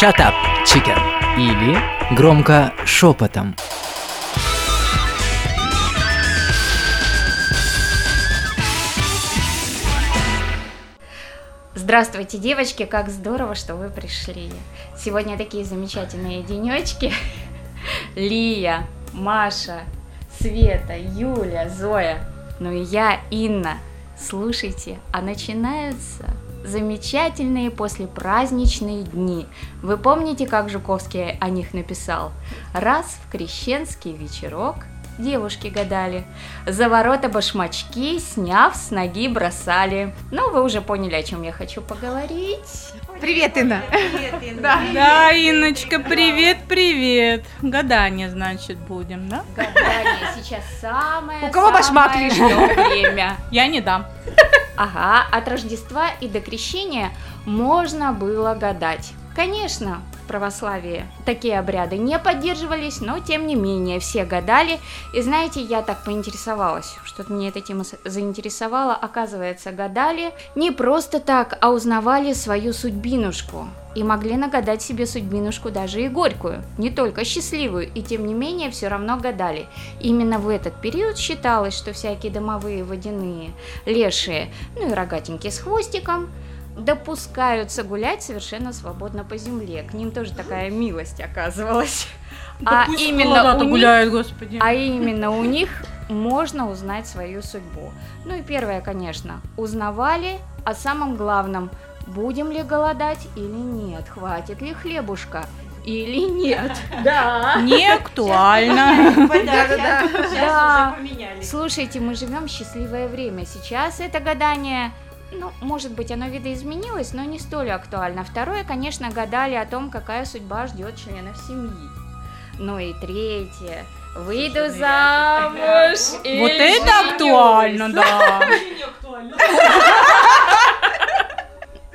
Shut up, chicken. Или громко шепотом. Здравствуйте, девочки, как здорово, что вы пришли. Сегодня такие замечательные денечки. Лия, Маша, Света, Юля, Зоя, ну и я, Инна. Слушайте, а начинаются замечательные послепраздничные дни. Вы помните, как Жуковский о них написал? Раз в крещенский вечерок девушки гадали. За ворота башмачки, сняв, с ноги бросали. Ну, вы уже поняли, о чем я хочу поговорить. Привет, Инна. Привет, Инна. Да. да, Инночка, привет, привет. Гадание, значит, будем, да? Гадание сейчас самое У кого башмак лишний? время. Я не дам. Ага, от Рождества и до Крещения можно было гадать. Конечно, православии такие обряды не поддерживались, но тем не менее все гадали. И знаете, я так поинтересовалась, что-то меня эта тема заинтересовала. Оказывается, гадали не просто так, а узнавали свою судьбинушку. И могли нагадать себе судьбинушку даже и горькую, не только счастливую, и тем не менее все равно гадали. Именно в этот период считалось, что всякие домовые водяные, лешие, ну и рогатенькие с хвостиком – допускаются гулять совершенно свободно по земле. К ним тоже такая милость оказывалась. Да а именно у них, гуляют, господи. А именно у них можно узнать свою судьбу. Ну и первое, конечно, узнавали о самом главном, будем ли голодать или нет, хватит ли хлебушка или нет. Да. Не актуально. Да, да, да. Слушайте, мы живем в счастливое время. Сейчас это гадание ну, может быть, оно видоизменилось, но не столь актуально. Второе, конечно, гадали о том, какая судьба ждет членов семьи. Ну и третье, выйду замуж или Вот это актуально, да.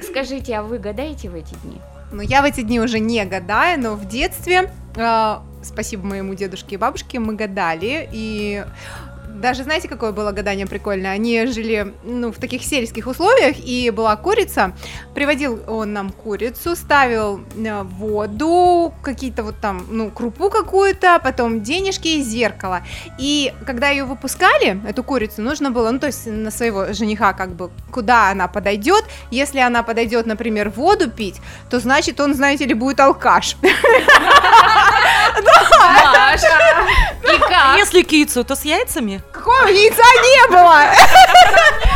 Скажите, а вы гадаете в эти дни? Ну, я в эти дни уже не гадаю, но в детстве, э, спасибо моему дедушке и бабушке, мы гадали, и даже знаете, какое было гадание прикольное? Они жили, ну, в таких сельских условиях, и была курица. Приводил он нам курицу, ставил э, воду, какие-то вот там, ну, крупу какую-то, потом денежки и зеркало. И когда ее выпускали, эту курицу, нужно было, ну, то есть на своего жениха, как бы, куда она подойдет. Если она подойдет, например, воду пить, то значит он, знаете ли, будет алкаш. Маша! И как? Если кицу, то с яйцами? Какого яйца не было?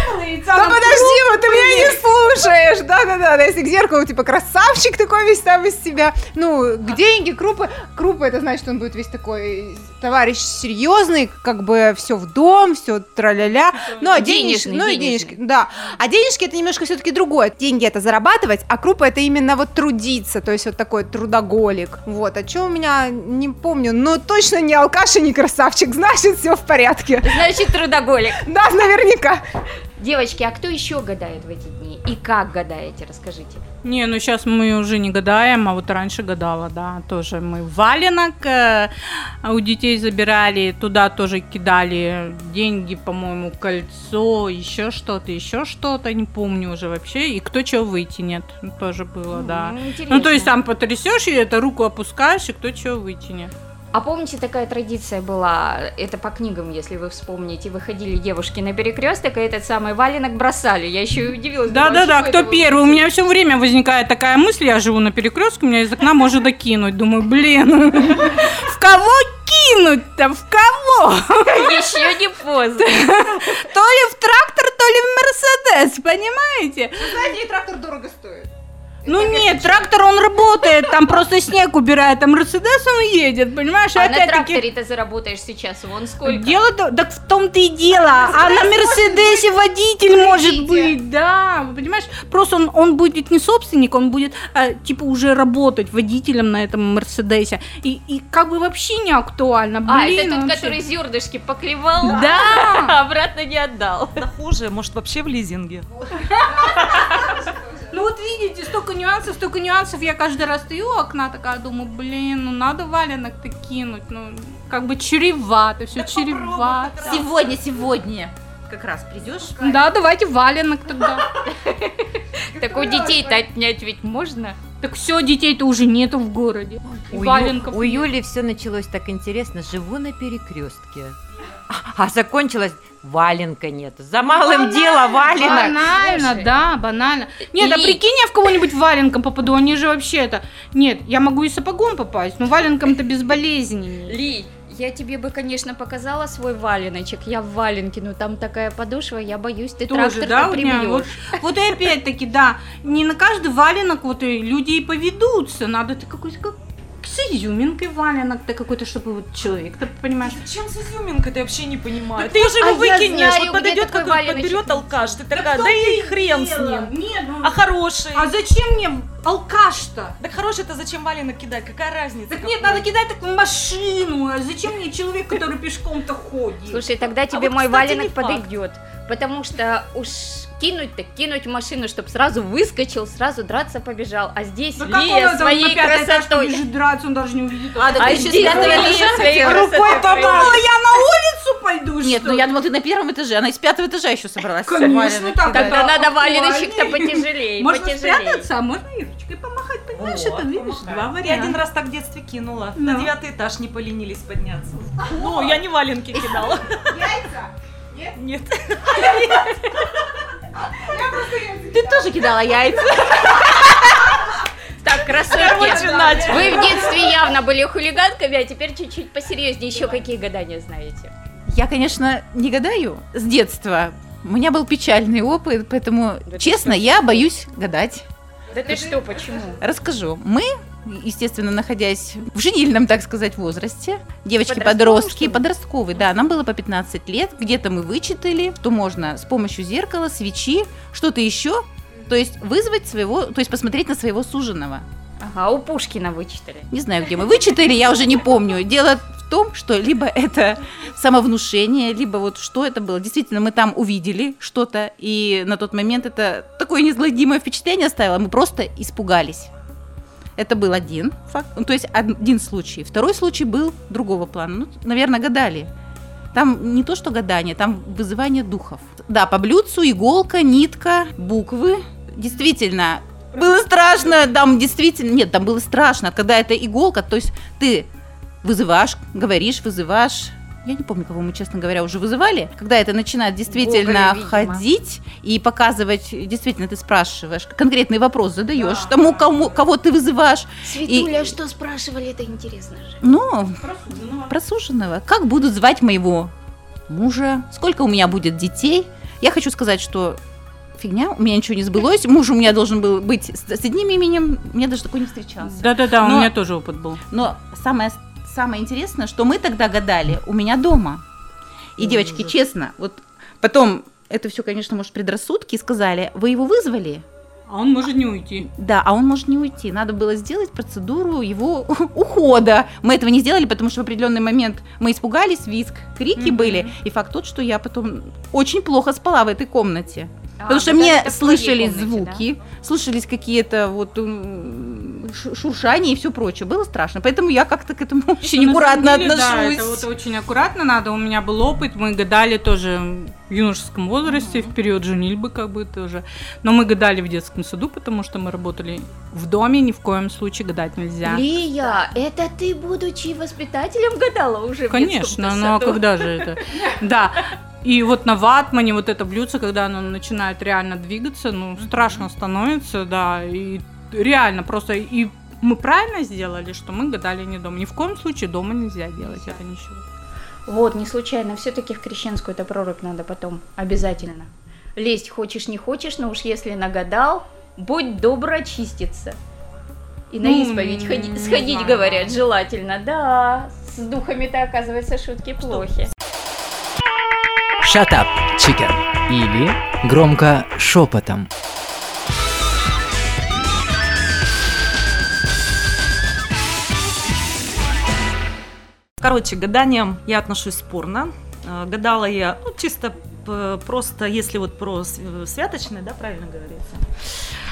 Да подожди, вот ты меня не слушаешь. Да-да-да, если к зеркалу, типа, красавчик такой весь там из себя. Ну, деньги, крупы. Крупы, это значит, что он будет весь такой товарищ серьезный, как бы все в дом, все тра-ля-ля. Ну, а денежки, ну и денежки, да. А денежки это немножко все-таки другое. Деньги это зарабатывать, а крупы это именно вот трудиться, то есть вот такой трудоголик. Вот, а что у меня, не помню, но точно не алкаш и не красавчик, значит, все в порядке. Значит, трудоголик. Да, наверняка. Девочки, а кто еще гадает в эти дни? И как гадаете, расскажите. Не, ну сейчас мы уже не гадаем, а вот раньше гадала, да, тоже мы валенок э, у детей забирали, туда тоже кидали деньги, по-моему, кольцо, еще что-то, еще что-то, не помню уже вообще, и кто чего вытянет, тоже было, да. Ну, ну то есть там потрясешь и это руку опускаешь, и кто чего вытянет. А помните, такая традиция была, это по книгам, если вы вспомните, выходили девушки на перекресток, и этот самый валенок бросали. Я еще и удивилась. Да-да-да, кто первый? У меня все время возникает такая мысль, я живу на перекрестке, у меня из окна можно докинуть. Думаю, блин, в кого кинуть-то? В кого? Еще не поздно. То ли в трактор, то ли в Мерседес, понимаете? Знаете, трактор дорого стоит. Ну нет, трактор он работает, там просто снег убирает, а Мерседес он едет, понимаешь? А на тракторе ты заработаешь сейчас, вон сколько. Дело-то, так в том-то и дело, а на Мерседесе водитель может быть, да, понимаешь? Просто он, он будет не собственник, он будет, а, типа, уже работать водителем на этом Мерседесе, и, и как бы вообще не актуально, блин. А, это тот, вообще. который зердышки поклевал, да, а обратно не отдал. Да хуже, может вообще в лизинге. Ну вот видите, столько нюансов, столько нюансов. Я каждый раз стою у окна, такая думаю, блин, ну надо валенок-то кинуть. Ну, как бы чревато, все да чревато. Сегодня, сегодня как раз придешь? Да, давайте валенок тогда. Так у детей-то отнять ведь можно? Так все, детей-то уже нету в городе. У. Юли все началось так интересно. Живу на перекрестке. А закончилось валенка нет. За малым дело валенок. Банально, Слушай. да, банально. Нет, а И- прикинь, я в кого-нибудь валенком попаду, они же вообще это... Нет, я могу и сапогом попасть, но валенком-то безболезненнее. Ли, я тебе бы, конечно, показала свой валеночек. Я в валенке, но там такая подошва, я боюсь, ты Тоже, трактор да, прибьешь. вот, вот и опять-таки, да, не на каждый валенок вот и люди и поведутся, надо ты какой-то как с изюминкой валенок-то какой-то, чтобы вот человек-то, понимаешь, Зачем с изюминкой? Ты вообще не понимаешь. Да ты же а его я выкинешь. знаю, вот подойдет валеночек. подберет алкаш. Ты такая, да и хрен с ним. Нет, ну, А хороший? а зачем мне алкаш-то? Так хороший это зачем валенок кидать? Какая разница? Так какой? нет, надо кидать так в машину. А зачем мне человек, который пешком-то ходит? Слушай, тогда тебе вот, мой кстати, валенок подойдет. Потому что уж кинуть так кинуть в машину, чтобы сразу выскочил, сразу драться побежал. А здесь Да он Лия там своей этаж красотой. побежит драться, он даже не увидит. А, да А ты еще с здесь пятого Лия этажа своей. Рукой помыла, я на улицу пойду, Нет, ну я думала, ты на первом этаже, она из пятого этажа еще собралась. Конечно, так. Тогда Да, надо валеночек-то потяжелее, Можно спрятаться, а можно Юрочкой помахать, понимаешь, это видишь, два Я варианта. один раз так в детстве кинула. На девятый этаж не поленились подняться. Ну, я не валенки кидала. Яйца? Нет. Ты тоже кидала яйца. Так, красотки, вы в детстве явно были хулиганками, а теперь чуть-чуть посерьезнее. Еще какие гадания знаете? Я, конечно, не гадаю с детства. У меня был печальный опыт, поэтому, честно, я боюсь гадать. Да ты что, почему? Расскажу. Мы, естественно, находясь в женильном, так сказать, возрасте, девочки-подростки, подростковый, да, нам было по 15 лет, где-то мы вычитали, что можно с помощью зеркала, свечи, что-то еще, то есть вызвать своего, то есть посмотреть на своего суженого. Ага, у Пушкина вычитали. Не знаю, где мы вычитали, я уже не помню. Дело в том, что либо это самовнушение, либо вот что это было. Действительно, мы там увидели что-то, и на тот момент это такое неизгладимое впечатление оставило. Мы просто испугались. Это был один факт, ну, то есть один случай. Второй случай был другого плана. Ну, наверное, гадали. Там не то, что гадание, там вызывание духов. Да, по блюдцу иголка, нитка, буквы. Действительно, было страшно, там действительно, нет, там было страшно, когда это иголка, то есть ты вызываешь, говоришь, вызываешь, я не помню, кого мы, честно говоря, уже вызывали, когда это начинает действительно видимо. ходить и показывать, действительно, ты спрашиваешь, конкретный вопрос задаешь тому, кому, кого ты вызываешь, Светуля, что спрашивали, это интересно же. ну, просуженного. Как будут звать моего мужа? Сколько у меня будет детей? Я хочу сказать, что фигня, у меня ничего не сбылось. Муж у меня должен был быть с, с одним именем, мне даже такой не встречался. Да-да-да, у меня тоже опыт был. Но самое, самое интересное, что мы тогда гадали у меня дома. И, девочки, честно, вот потом это все, конечно, может, предрассудки, сказали, вы его вызвали? А он может не уйти. Да, а он может не уйти. Надо было сделать процедуру его ухода. Мы этого не сделали, потому что в определенный момент мы испугались, виск, крики Мгм. были. И факт тот, что я потом очень плохо спала в этой комнате. А, потому что мне слышались комнате, звуки, слышались какие-то вот м, шу- шуршания и все прочее. Было страшно. Поэтому я как-то к этому очень аккуратно деле, Да, отношусь. это вот очень аккуратно надо. У меня был опыт, мы гадали тоже в юношеском возрасте, в период женильбы как бы тоже. Но мы гадали в детском саду, потому что мы работали в доме, ни в коем случае гадать нельзя. Лия, это ты, будучи воспитателем, гадала уже в Конечно, ну а саду? когда же это? Да. И вот на ватмане вот это блюдце, когда оно начинает реально двигаться, ну, страшно становится, да, и реально просто, и мы правильно сделали, что мы гадали не дома. Ни в коем случае дома нельзя делать это ничего. Вот, не случайно, все-таки в крещенскую это прорубь надо потом обязательно. Лезть хочешь, не хочешь, но уж если нагадал, будь добр очиститься. И на Ну, исповедь ходи- не сходить, знаю. говорят, желательно. Да, с духами-то, оказывается, шутки плохи. Shut up, chicken. Или громко шепотом. Короче, к гаданиям я отношусь спорно. Э, Гадала я, ну, чисто п- просто, если вот про св- святочное, да, правильно говорится,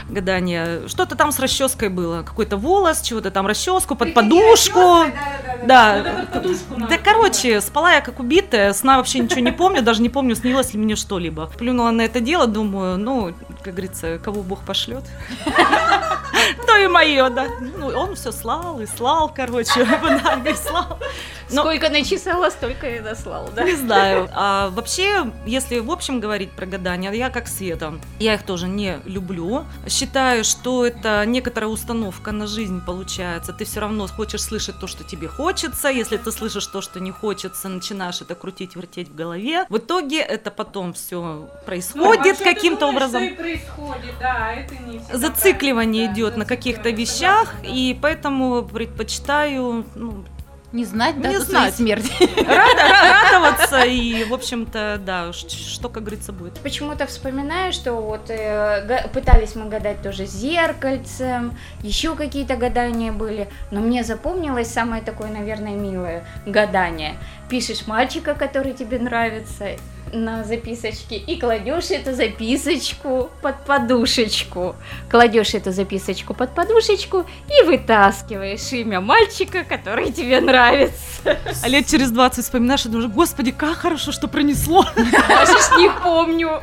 гадание. Что-то там с расческой было, какой-то волос, чего-то там расческу под подушку. Да, да, короче, спала я как убитая, сна вообще ничего не помню, даже не помню, снилось ли мне что-либо. Плюнула на это дело, думаю, ну, как говорится, кого Бог пошлет. То и мое, да. Ну, он все слал и слал, короче, да, и слал. Но- Сколько начесала, столько и дослал, да? Не знаю. А вообще, если в общем говорить про гадания, я как Света. Я их тоже не люблю. Считаю, что это некоторая установка на жизнь получается. Ты все равно хочешь слышать то, что тебе хочется. Если ты слышишь то, что не хочется, начинаешь это крутить, вертеть в голове. В итоге это потом все происходит каким-то образом. происходит, да, это не Зацикливание идет на каких-то вещах, и поэтому предпочитаю ну, Не знать Не дату своей знать. смерти. рад- ра- радоваться и, в общем-то, да, что, как говорится, будет. Почему-то вспоминаю, что вот э, пытались мы гадать тоже зеркальцем, еще какие-то гадания были, но мне запомнилось самое такое, наверное, милое гадание. Пишешь мальчика, который тебе нравится, на записочке и кладешь эту записочку под подушечку. Кладешь эту записочку под подушечку и вытаскиваешь имя мальчика, который тебе нравится. А лет через 20 вспоминаешь и думаешь, господи, как хорошо, что пронесло. Даже не помню.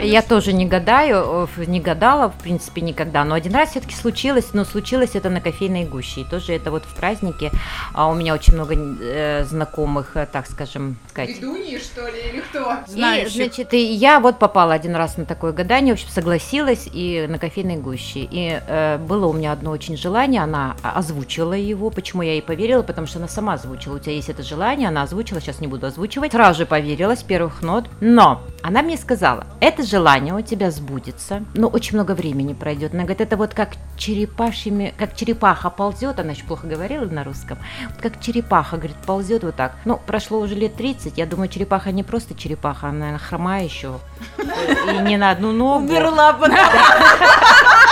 Я тоже не гадаю, э, не гадала, в принципе, никогда. Но один раз все-таки случилось, но случилось это на кофейной гуще. И тоже это вот в празднике. А у меня очень много э, знакомых, э, так скажем, сказать. Ведуньи, что ли, или кто? И, значит, и я вот попала один раз на такое гадание, в общем, согласилась и на кофейной гуще. И э, было у меня одно очень желание, она озвучила его. Почему я ей поверила? Потому что она сама озвучила. У тебя есть это желание, она озвучила, сейчас не буду озвучивать. Сразу же поверила с первых нот. Но она мне сказала, это желание у тебя сбудется, но очень много времени пройдет. Она говорит, это вот как черепашьими, как черепаха ползет, она еще плохо говорила на русском, вот как черепаха, говорит, ползет вот так. Ну, прошло уже лет 30, я думаю, черепаха не просто черепаха, она, наверное, хромая еще. И не на одну ногу.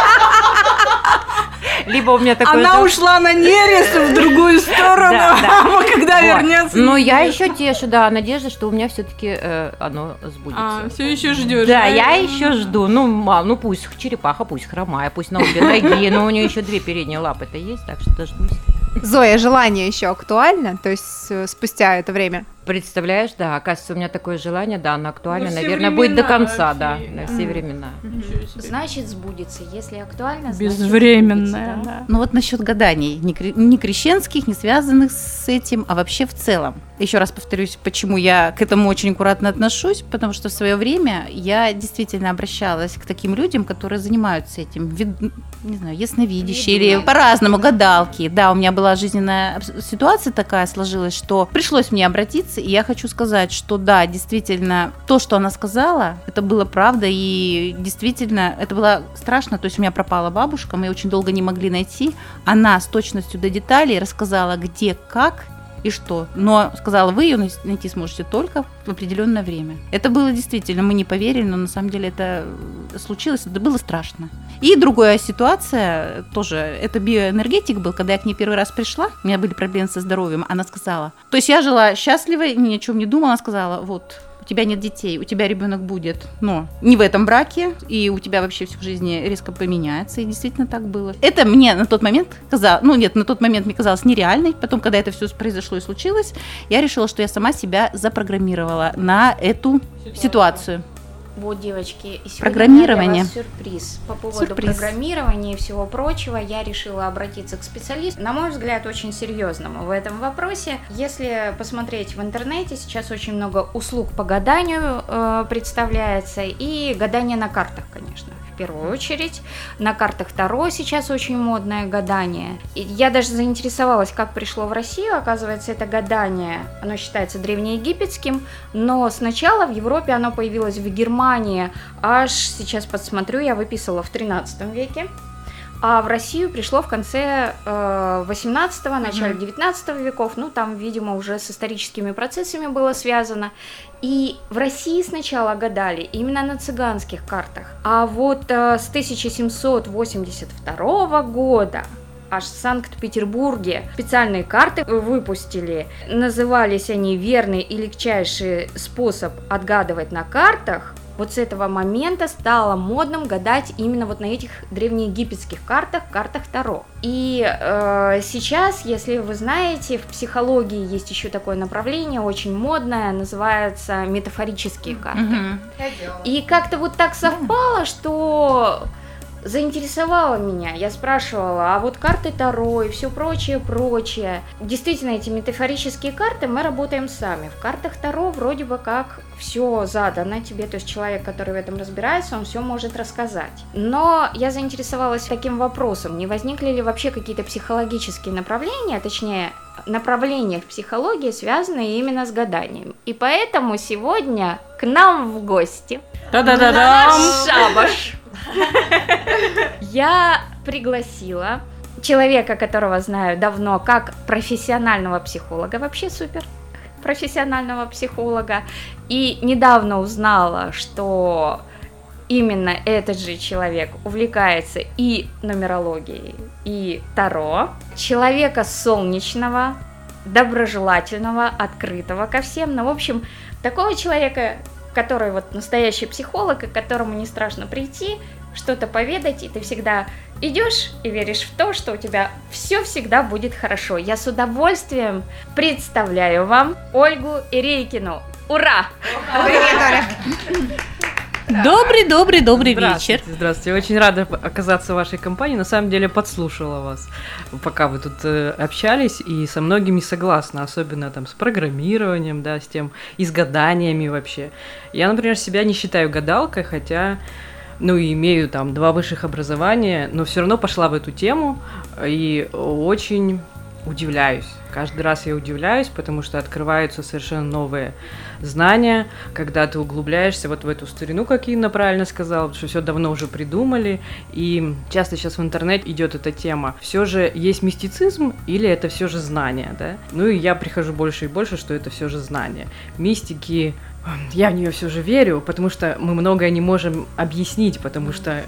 Либо у меня такое... Она ушла на нерест в другую сторону, а когда вернется... Но я еще тешу, да, надежда, что у меня все-таки оно сбудется. А, все еще ждешь. Да, я еще жду. Ну, мам, ну пусть черепаха, пусть хромая, пусть на обе ноги, но у нее еще две передние лапы-то есть, так что дождусь. Зоя, желание еще актуально? То есть э, спустя это время? Представляешь, да, оказывается, у меня такое желание, да, оно актуально, На все наверное, будет до времена конца, да, вообще. на все времена. Значит, сбудется. Если актуально, значит, Безвременная, сбудется, да. Ну вот насчет гаданий, не, кре- не крещенских, не связанных с этим, а вообще в целом. Еще раз повторюсь, почему я к этому очень аккуратно отношусь, потому что в свое время я действительно обращалась к таким людям, которые занимаются этим, вид- не знаю, ясновидящие или по-разному, гадалки. Да, у меня была жизненная ситуация такая сложилась, что пришлось мне обратиться, и я хочу сказать, что да, действительно, то, что она сказала, это было правда, и действительно, это было страшно, то есть у меня пропала бабушка, мы ее очень долго не могли найти, она с точностью до деталей рассказала, где, как и что. Но сказала, вы ее найти сможете только в определенное время. Это было действительно, мы не поверили, но на самом деле это э, случилось, это было страшно. И другая ситуация, тоже, это биоэнергетик был, когда я к ней первый раз пришла, у меня были проблемы со здоровьем, она сказала, то есть я жила счастливо, ни о чем не думала, она сказала, вот, у тебя нет детей, у тебя ребенок будет, но не в этом браке, и у тебя вообще все в жизни резко поменяется, и действительно так было. Это мне на тот момент казалось, ну нет, на тот момент мне казалось нереальной, потом, когда это все произошло и случилось, я решила, что я сама себя запрограммировала на эту ситуацию. Вот, девочки, и сегодня Программирование. для вас сюрприз. По поводу Сюрприз. программирования и всего прочего, я решила обратиться к специалисту, на мой взгляд, очень серьезному в этом вопросе. Если посмотреть в интернете, сейчас очень много услуг по гаданию э, представляется, и гадание на картах, конечно, в первую очередь. На картах Таро сейчас очень модное гадание. И я даже заинтересовалась, как пришло в Россию. Оказывается, это гадание, оно считается древнеегипетским, но сначала в Европе оно появилось в Германии, аж сейчас подсмотрю, я выписала в 13 веке. А в Россию пришло в конце э, 18-го, начале 19 веков, ну там, видимо, уже с историческими процессами было связано. И в России сначала гадали именно на цыганских картах. А вот э, с 1782 года аж в Санкт-Петербурге специальные карты выпустили. Назывались они «Верный и легчайший способ отгадывать на картах». Вот с этого момента стало модным гадать именно вот на этих древнеегипетских картах, картах Таро. И э, сейчас, если вы знаете, в психологии есть еще такое направление, очень модное, называется метафорические карты. Мгм. И как-то вот так совпало, что заинтересовало меня. Я спрашивала, а вот карты Таро и все прочее, прочее. Действительно, эти метафорические карты мы работаем сами. В картах Таро вроде бы как все задано тебе, то есть человек, который в этом разбирается, он все может рассказать. Но я заинтересовалась таким вопросом, не возникли ли вообще какие-то психологические направления, точнее, направления в психологии, связанные именно с гаданием. И поэтому сегодня к нам в гости Да-да-да-дам! шабаш я пригласила человека, которого знаю давно, как профессионального психолога, вообще супер профессионального психолога, и недавно узнала, что именно этот же человек увлекается и нумерологией, и Таро, человека солнечного, доброжелательного, открытого ко всем, ну, в общем, такого человека, который вот настоящий психолог, и к которому не страшно прийти, что-то поведать, и ты всегда идешь и веришь в то, что у тебя все всегда будет хорошо. Я с удовольствием представляю вам Ольгу Ирейкину. Ура! Привет, Оля. Добрый, добрый, добрый вечер. Здравствуйте, здравствуйте. Очень рада оказаться в вашей компании. На самом деле подслушала вас, пока вы тут э, общались, и со многими согласна, особенно там с программированием, да, с тем, и с гаданиями вообще. Я, например, себя не считаю гадалкой, хотя ну, и имею там два высших образования, но все равно пошла в эту тему и очень удивляюсь. Каждый раз я удивляюсь, потому что открываются совершенно новые знания, когда ты углубляешься вот в эту старину, как Инна правильно сказала, что все давно уже придумали, и часто сейчас в интернете идет эта тема. Все же есть мистицизм или это все же знание, да? Ну и я прихожу больше и больше, что это все же знание. Мистики я в нее все же верю, потому что мы многое не можем объяснить, потому что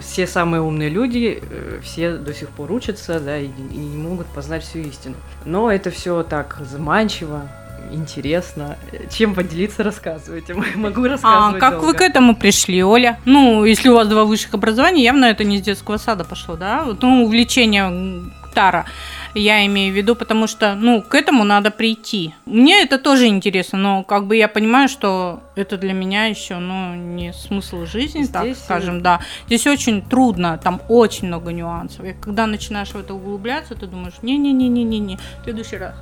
все самые умные люди, э, все до сих пор учатся, да, и, и не могут познать всю истину. Но это все так заманчиво, интересно. Чем поделиться, рассказывайте. Могу А рассказывать как вы долго. к этому пришли, Оля? Ну, если у вас два высших образования, явно это не с детского сада пошло, да? Ну, увлечение Тара, я имею в виду, потому что, ну, к этому надо прийти. Мне это тоже интересно, но как бы я понимаю, что это для меня еще, ну, не смысл жизни, так Здесь, скажем, да. Здесь очень трудно, там очень много нюансов. И когда начинаешь в это углубляться, ты думаешь, не-не-не-не-не-не, в следующий раз.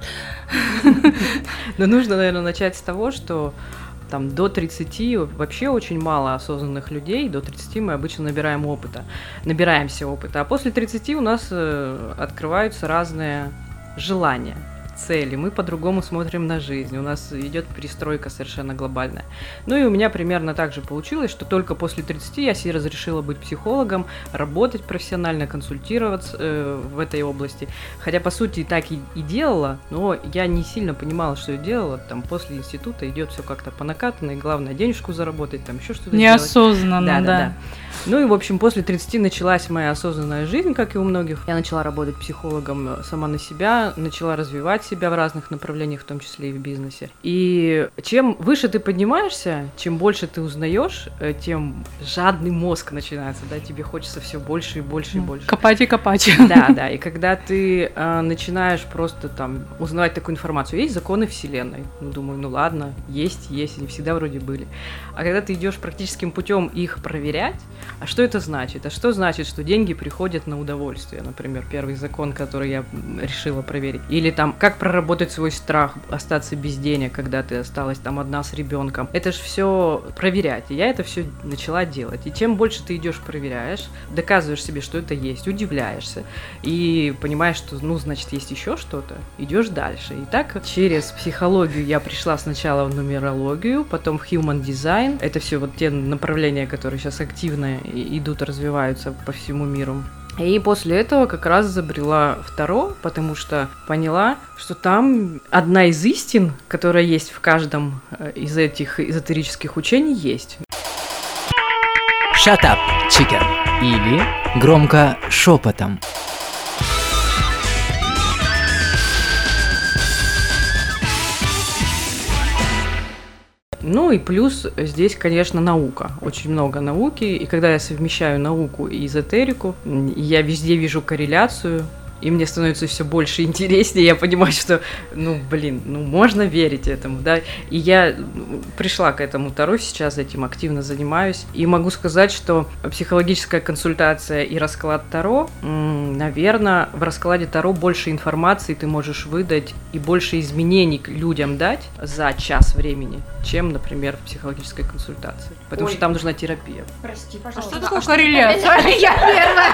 Но нужно, наверное, начать с того, что там до 30 вообще очень мало осознанных людей, до 30 мы обычно набираем опыта, набираемся опыта, а после 30 у нас э, открываются разные желания, цели, мы по-другому смотрим на жизнь, у нас идет перестройка совершенно глобальная. Ну и у меня примерно так же получилось, что только после 30 я себе разрешила быть психологом, работать профессионально, консультироваться э, в этой области. Хотя, по сути, и так и, и делала, но я не сильно понимала, что я делала. Там после института идет все как-то по накатанной, главное денежку заработать, там еще что-то сделать. Неосознанно, Да, да. да, да. Ну и, в общем, после 30 началась моя осознанная жизнь, как и у многих. Я начала работать психологом э, сама на себя, начала развивать себя в разных направлениях, в том числе и в бизнесе. И чем выше ты поднимаешься, чем больше ты узнаешь, э, тем жадный мозг начинается, да, тебе хочется все больше и больше и больше. Копать и копать. Да, да. И когда ты э, начинаешь просто там узнавать такую информацию, есть законы Вселенной. Ну, думаю, ну ладно, есть, есть, они всегда вроде были. А когда ты идешь практическим путем их проверять, а что это значит? А что значит, что деньги приходят на удовольствие? Например, первый закон, который я решила проверить. Или там, как проработать свой страх, остаться без денег, когда ты осталась там одна с ребенком. Это же все проверять. И я это все начала делать. И чем больше ты идешь проверяешь, доказываешь себе, что это есть, удивляешься, и понимаешь, что, ну, значит, есть еще что-то, идешь дальше. И так через психологию я пришла сначала в нумерологию, потом в human design. Это все вот те направления, которые сейчас активно идут, развиваются по всему миру. И после этого как раз забрела второ, потому что поняла, что там одна из истин, которая есть в каждом э, из этих эзотерических учений, есть. Shut up, chicken. Или громко шепотом. Ну и плюс здесь, конечно, наука. Очень много науки. И когда я совмещаю науку и эзотерику, я везде вижу корреляцию и мне становится все больше интереснее, я понимаю, что, ну, блин, ну, можно верить этому, да, и я ну, пришла к этому Таро, сейчас этим активно занимаюсь, и могу сказать, что психологическая консультация и расклад Таро, наверное, в раскладе Таро больше информации ты можешь выдать и больше изменений людям дать за час времени, чем, например, в психологической консультации, потому Ой. что там нужна терапия. Прости, А пожалуйста. что такое корреляция? Я первая.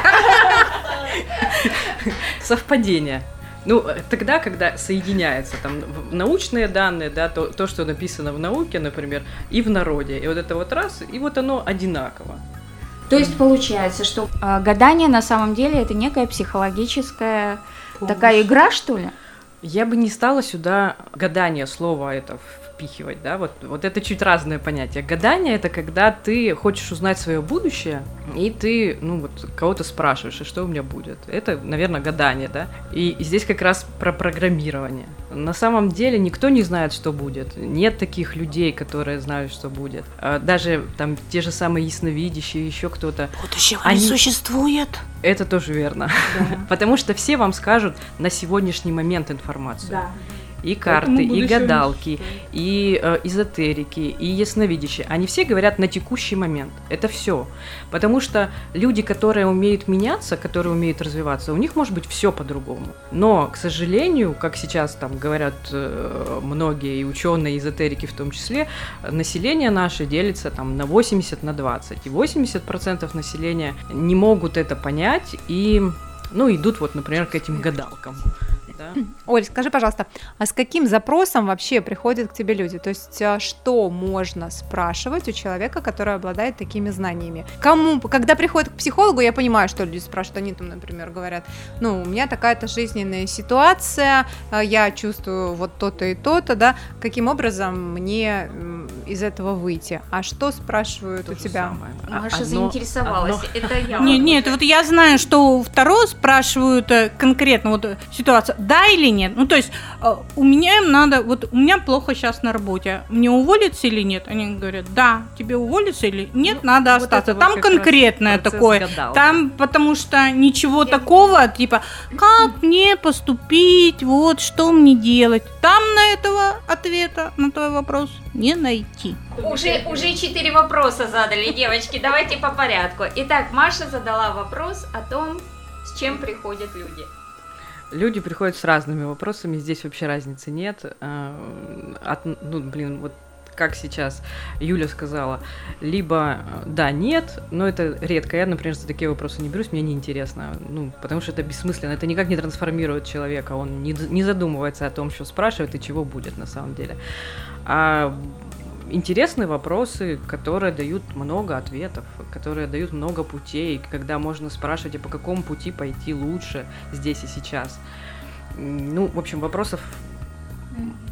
Совпадение. Ну, э, тогда, когда соединяются там научные данные, да, то, то, что написано в науке, например, и в народе, и вот это вот раз, и вот оно одинаково. То есть получается, что а, гадание на самом деле это некая психологическая такая игра, что ли? Я бы не стала сюда гадание слова это впихивать, да, вот, вот это чуть разное понятие. Гадание это когда ты хочешь узнать свое будущее, и ты, ну вот, кого-то спрашиваешь, а что у меня будет. Это, наверное, гадание, да. И, и здесь как раз про программирование. На самом деле никто не знает, что будет. Нет таких людей, которые знают, что будет. А Даже там те же самые ясновидящие, еще кто-то. Будущего Они- не существует. Это тоже верно. Потому что все вам скажут на сегодняшний момент информацию. И карты, и гадалки, и э, эзотерики, и ясновидящие. Они все говорят на текущий момент. Это все. Потому что люди, которые умеют меняться, которые умеют развиваться, у них может быть все по-другому. Но, к сожалению, как сейчас там говорят э, многие и ученые, и эзотерики в том числе, население наше делится там на 80 на 20. И 80% населения не могут это понять и ну, идут вот, например, к этим гадалкам. Да? Оль, скажи, пожалуйста, а с каким запросом вообще приходят к тебе люди? То есть, а, что можно спрашивать у человека, который обладает такими знаниями? Кому, когда приходят к психологу, я понимаю, что люди спрашивают, они там, например, говорят, ну, у меня такая-то жизненная ситуация, а, я чувствую вот то-то и то-то, да, каким образом мне из этого выйти? А что спрашивают То у тебя? самое. Маша Одно- заинтересовалась. одно- Это я. Не, нет, вот я знаю, что у второго спрашивают э, конкретно вот э, ситуация, да или нет. Ну, то есть э, у меня им надо, вот у меня плохо сейчас на работе, мне уволиться или нет? Они говорят, да, тебе уволиться или нет, Ну, надо вот остаться. Там конкретное такое. гадалки. Там, потому что ничего такого, типа, как мне поступить, вот, что мне делать. Там на этого ответа, на твой вопрос, не найти. Уже, уже четыре вопроса задали, девочки. Давайте по порядку. Итак, Маша задала вопрос о том, с чем приходят люди. Люди приходят с разными вопросами, здесь вообще разницы нет. А, от- ну, блин, вот как сейчас Юля сказала, либо э, да, нет, но это редко. Я, например, за такие вопросы не берусь, мне неинтересно, ну, потому что это бессмысленно, это никак не трансформирует человека, он не, не задумывается о том, что спрашивает и чего будет на самом деле. А интересные вопросы, которые дают много ответов, которые дают много путей, когда можно спрашивать, а по какому пути пойти лучше здесь и сейчас. Ну, в общем, вопросов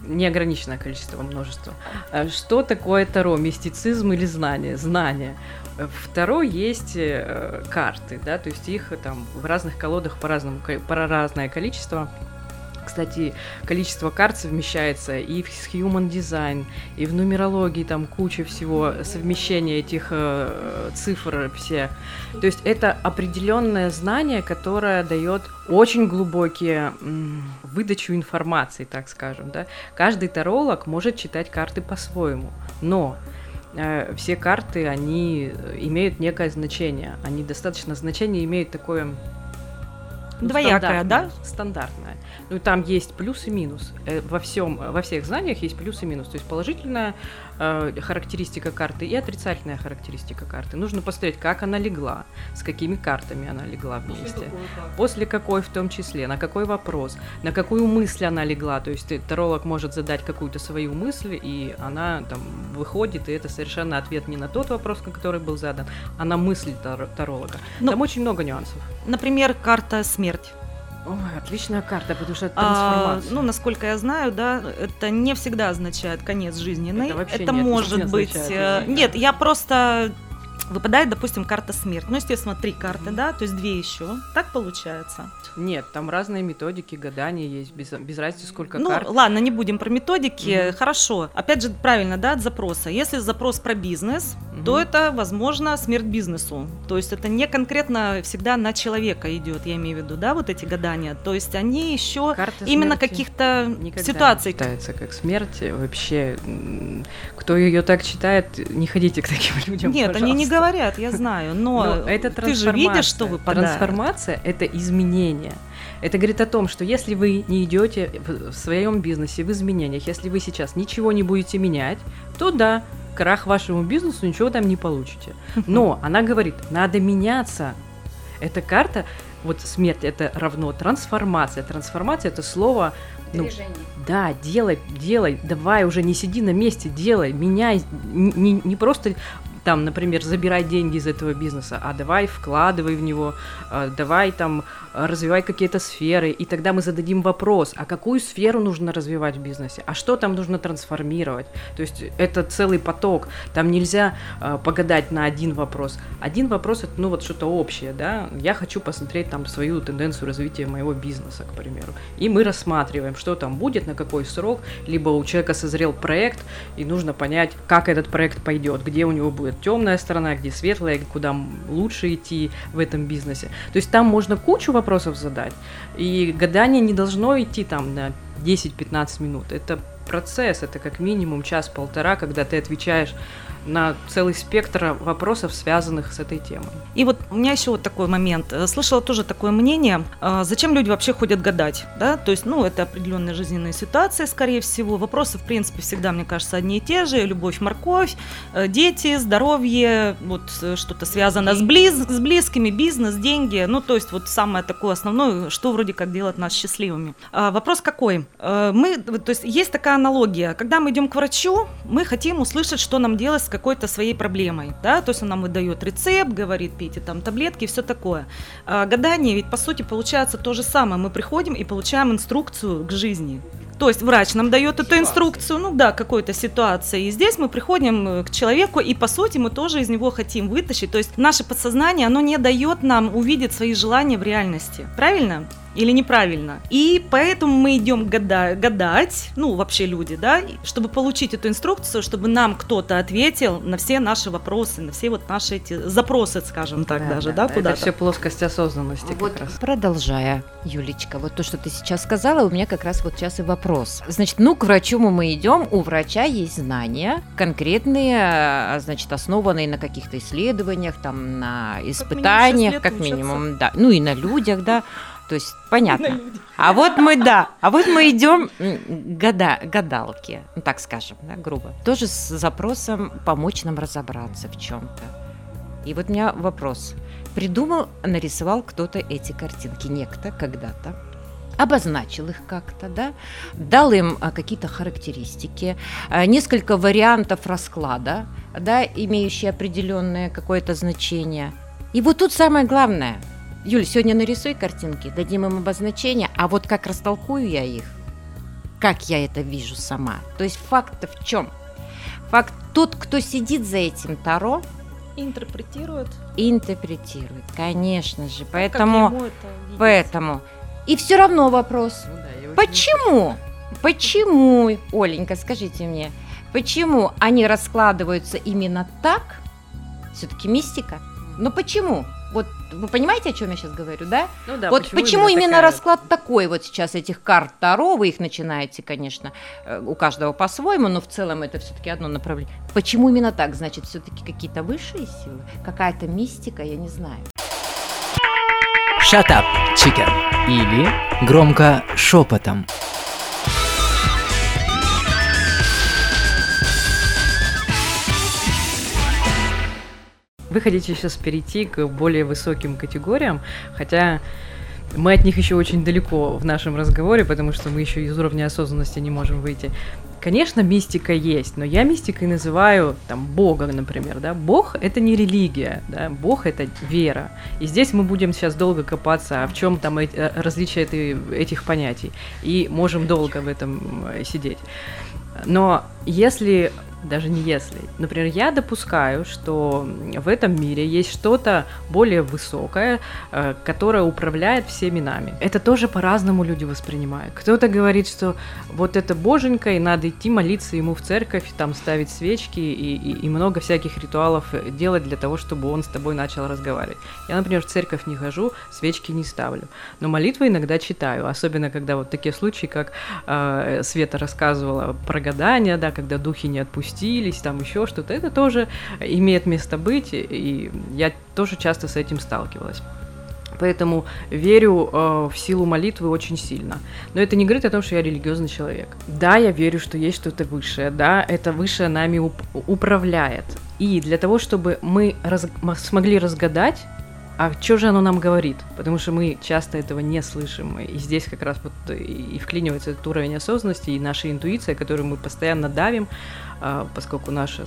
неограниченное количество, множество. А Что такое Таро? Мистицизм или знание? Знание. В Таро есть э, карты, да, то есть их там в разных колодах по-разному, по разное количество. Кстати, количество карт совмещается и в Human Design, и в нумерологии, там куча всего, совмещение этих э, цифр все. То есть это определенное знание, которое дает очень глубокие м, выдачу информации, так скажем. Да? Каждый таролог может читать карты по-своему, но э, все карты, они имеют некое значение. Они достаточно значение имеют такое ну, Двоякое, да? Стандартное. Ну, там есть плюс и минус. Э, Во всем, во всех знаниях есть плюс и минус. То есть положительная э, характеристика карты и отрицательная характеристика карты. Нужно посмотреть, как она легла, с какими картами она легла вместе. После какой в том числе, на какой вопрос, на какую мысль она легла. То есть э, таролог может задать какую-то свою мысль, и она там выходит, и это совершенно ответ не на тот вопрос, который был задан, а на мысль таро- таролога. Ну, Там очень много нюансов. Например, карта смерть. Ой, отличная карта, потому что это А, трансформация. ну, насколько я знаю, да, это не всегда означает конец жизненный. Это вообще Это нет, может не быть. означает. э, Нет, я просто выпадает, допустим, карта смерть. Ну, естественно, три карты, да, то есть две еще. Так получается. Нет, там разные методики, гадания есть, без, без разницы, сколько ну, карт. ладно, не будем про методики. Мгм. Хорошо. Опять же, правильно, да, от запроса. Если запрос про бизнес, то это, возможно, смерть бизнесу. То есть это не конкретно всегда на человека идет, я имею в виду, да, вот эти гадания. То есть они еще Карта именно каких-то ситуаций. считается как смерть. Вообще, кто ее так читает, не ходите к таким людям. Нет, они не пожалуйста. Говорят, я знаю, но, Но это ты же видишь, что выпадает. Трансформация – это изменение. Это говорит о том, что если вы не идете в своем бизнесе в изменениях, если вы сейчас ничего не будете менять, то да, крах вашему бизнесу, ничего там не получите. Но она говорит, надо меняться. Эта карта, вот смерть, это равно трансформация. Трансформация – это слово, ну, да, делай, делай, давай уже не сиди на месте, делай, меняй, не, не просто там, например, забирай деньги из этого бизнеса, а давай вкладывай в него, а, давай там развивай какие-то сферы, и тогда мы зададим вопрос, а какую сферу нужно развивать в бизнесе, а что там нужно трансформировать, то есть это целый поток, там нельзя а, погадать на один вопрос, один вопрос это, ну, вот что-то общее, да, я хочу посмотреть там свою тенденцию развития моего бизнеса, к примеру, и мы рассматриваем, что там будет, на какой срок, либо у человека созрел проект, и нужно понять, как этот проект пойдет, где у него будет темная сторона, где светлая, куда лучше идти в этом бизнесе. То есть там можно кучу вопросов задать, и гадание не должно идти там на 10-15 минут. Это процесс, это как минимум час-полтора, когда ты отвечаешь на целый спектр вопросов, связанных с этой темой. И вот у меня еще вот такой момент. Э, Слышала тоже такое мнение, а, зачем люди вообще ходят гадать, да? То есть, ну, это определенные жизненные ситуации, скорее всего. Вопросы, в принципе, всегда, мне кажется, одни и те же. Любовь, морковь, э, дети, здоровье, вот э, что-то связано с, близ, с близкими, бизнес, деньги. Ну, то есть, вот самое такое основное, что вроде как делает нас счастливыми. А, вопрос какой? Э, Мы, то есть, есть такая аналогия. Когда мы идем к врачу, мы хотим услышать, что нам делать какой-то своей проблемой, да? То есть, он нам выдает рецепт, говорит, пейте там таблетки и все такое. А, гадание ведь, по сути, получается то же самое. Мы приходим и получаем инструкцию к жизни. То есть врач нам дает эту инструкцию, ну да, какой-то ситуации. И здесь мы приходим э, к человеку, и по сути мы тоже из него хотим вытащить. То есть наше подсознание, оно не дает нам увидеть свои желания в реальности. Правильно? Или неправильно? И поэтому мы идем гада- гадать, ну, вообще люди, да, чтобы получить эту инструкцию, чтобы нам кто-то ответил на все наши вопросы, на все вот наши эти запросы, скажем так, даже, да, Это куда-то. все плоскость осознанности Вот как раз. продолжая, Юлечка, вот то, что ты сейчас сказала, у меня как раз вот сейчас и вопрос. Значит, ну, к врачу мы идем, у врача есть знания конкретные, а, значит, основанные на каких-то исследованиях, там, на испытаниях, как учатся. минимум, да, ну и на людях, да, то есть понятно. А вот мы, да, а вот мы идем года, гадалки, ну, так скажем, да, грубо, тоже с запросом помочь нам разобраться в чем-то. И вот у меня вопрос. Придумал, нарисовал кто-то эти картинки, некто когда-то, обозначил их как-то, да, дал им а, какие-то характеристики, а, несколько вариантов расклада, да, имеющие определенное какое-то значение. И вот тут самое главное. Юль, сегодня нарисуй картинки, дадим им обозначение, а вот как растолкую я их, как я это вижу сама. То есть факт в чем? Факт тот, кто сидит за этим таро, Интерпретирует. интерпретирует, конечно же. Поэтому, поэтому. И все равно вопрос. Ну да, Почему? Почему, Оленька, скажите мне, почему они раскладываются именно так? Все-таки мистика. Но почему? Вот вы понимаете, о чем я сейчас говорю, да? Ну да, вот почему, именно, такая- расклад такой вот сейчас этих карт Таро, вы их начинаете, конечно, э, у каждого по-своему, но в целом это все-таки одно направление. Почему именно так? Значит, все-таки какие-то высшие силы, какая-то мистика, я не знаю. Shut up, chicken. Или громко шепотом. Вы хотите сейчас перейти к более высоким категориям, хотя мы от них еще очень далеко в нашем разговоре, потому что мы еще из уровня осознанности не можем выйти. Конечно, мистика есть, но я мистикой называю там Бога, например, да. Бог это не религия, да, Бог это вера. И здесь мы будем сейчас долго копаться, а в чем там э, различие этой- этих понятий. И можем долго в этом э, сидеть. Но если даже не если. Например, я допускаю, что в этом мире есть что-то более высокое, э, которое управляет всеми нами. Это тоже по-разному люди воспринимают. Кто-то говорит, что вот это боженька, и надо идти молиться ему в церковь, там ставить свечки и, и, и много всяких ритуалов делать для того, чтобы он с тобой начал разговаривать. Я, например, в церковь не хожу, свечки не ставлю, но молитвы иногда читаю, особенно когда вот такие случаи, как э, Света рассказывала про гадания, да, когда духи не отпустили опустились, там еще что-то, это тоже имеет место быть, и я тоже часто с этим сталкивалась. Поэтому верю э, в силу молитвы очень сильно. Но это не говорит о том, что я религиозный человек. Да, я верю, что есть что-то высшее, да, это высшее нами уп- управляет. И для того, чтобы мы раз- смогли разгадать а что же оно нам говорит? Потому что мы часто этого не слышим. И здесь как раз вот и вклинивается этот уровень осознанности и наша интуиция, которую мы постоянно давим, а, поскольку наше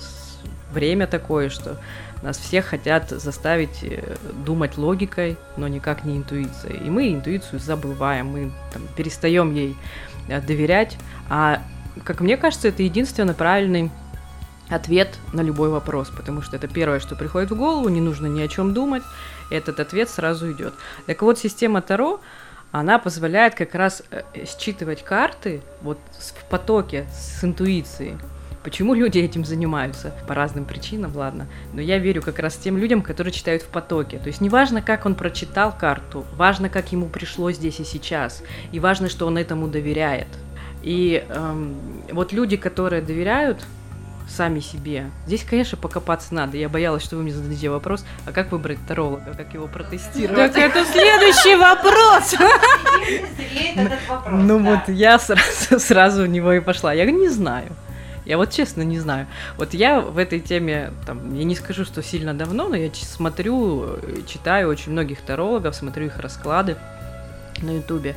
время такое, что нас всех хотят заставить э, думать логикой, но никак не интуицией. И мы интуицию забываем, мы там, перестаем ей э, доверять. А, как мне кажется, это единственно правильный ответ на любой вопрос, потому что это первое, что приходит в голову, не нужно ни о чем думать, этот ответ сразу идет. Так вот, система Таро, она позволяет как раз э, считывать карты вот в потоке с интуицией. Почему люди этим занимаются? По разным причинам, ладно. Но я верю как раз тем людям, которые читают в потоке. То есть не важно, как он прочитал карту, важно, как ему пришло здесь и сейчас. И важно, что он этому доверяет. И эм, вот люди, которые доверяют сами себе. Здесь, конечно, покопаться надо. Я боялась, что вы мне зададите вопрос, а как выбрать таролога, как его протестировать? Так это следующий вопрос. Ну вот я сразу в него и пошла. Я не знаю. Я вот честно не знаю. Вот я в этой теме, там, я не скажу, что сильно давно, но я смотрю, читаю очень многих тарологов, смотрю их расклады на ютубе.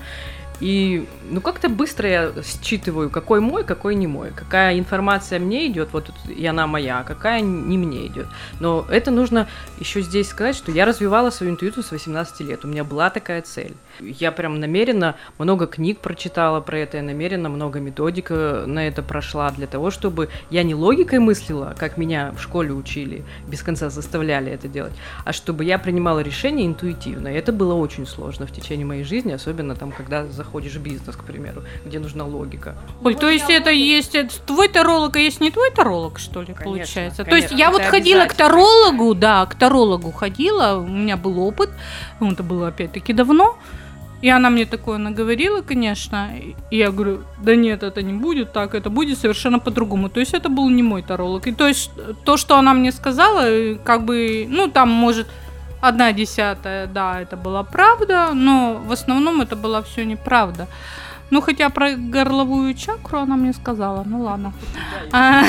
И, ну, как-то быстро я считываю, какой мой, какой не мой. Какая информация мне идет, вот и она моя, а какая не мне идет. Но это нужно еще здесь сказать, что я развивала свою интуицию с 18 лет. У меня была такая цель. Я прям намеренно много книг прочитала про это, я намеренно много методик на это прошла для того, чтобы я не логикой мыслила, как меня в школе учили, без конца заставляли это делать, а чтобы я принимала решения интуитивно. И это было очень сложно в течение моей жизни, особенно там, когда заходишь в бизнес, к примеру, где нужна логика. Оль, то есть это есть твой таролог, а есть не твой таролог, что ли, конечно, получается? Конечно, то есть я вот ходила к тарологу, да, к тарологу ходила, у меня был опыт, ну, это было опять-таки давно, и она мне такое наговорила, конечно. И я говорю, да нет, это не будет так, это будет совершенно по-другому. То есть это был не мой таролог. И то есть то, что она мне сказала, как бы, ну там может одна десятая, да, это была правда, но в основном это была все неправда. Ну, хотя про горловую чакру она мне сказала, ну ладно. А,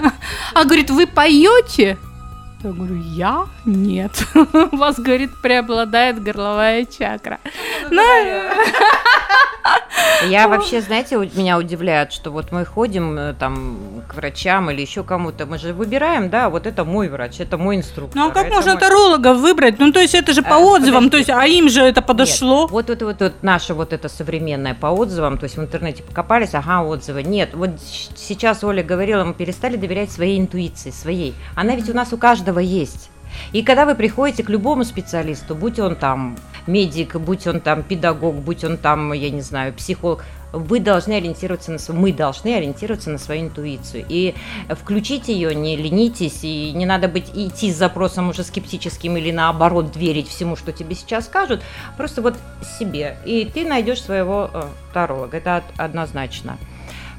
а говорит, вы поете? Я говорю, я? Нет. У вас, говорит, преобладает горловая чакра. Ну, я вообще, знаете, меня удивляет, что вот мы ходим э, там к врачам или еще кому-то, мы же выбираем, да, вот это мой врач, это мой инструктор. Ну а как можно мой... таролога выбрать? Ну то есть это же по а, отзывам, подожди. то есть, а им же это подошло. Нет, вот, вот, вот, вот наше вот это современное по отзывам, то есть в интернете покопались, ага, отзывы. Нет, вот сейчас Оля говорила, мы перестали доверять своей интуиции, своей. Она ведь у нас у каждого есть. И когда вы приходите к любому специалисту, будь он там медик, будь он там педагог, будь он там, я не знаю, психолог, вы должны ориентироваться на свою, мы должны ориентироваться на свою интуицию. И включить ее, не ленитесь, и не надо быть идти с запросом уже скептическим или наоборот верить всему, что тебе сейчас скажут, просто вот себе. И ты найдешь своего э, таролога, это однозначно.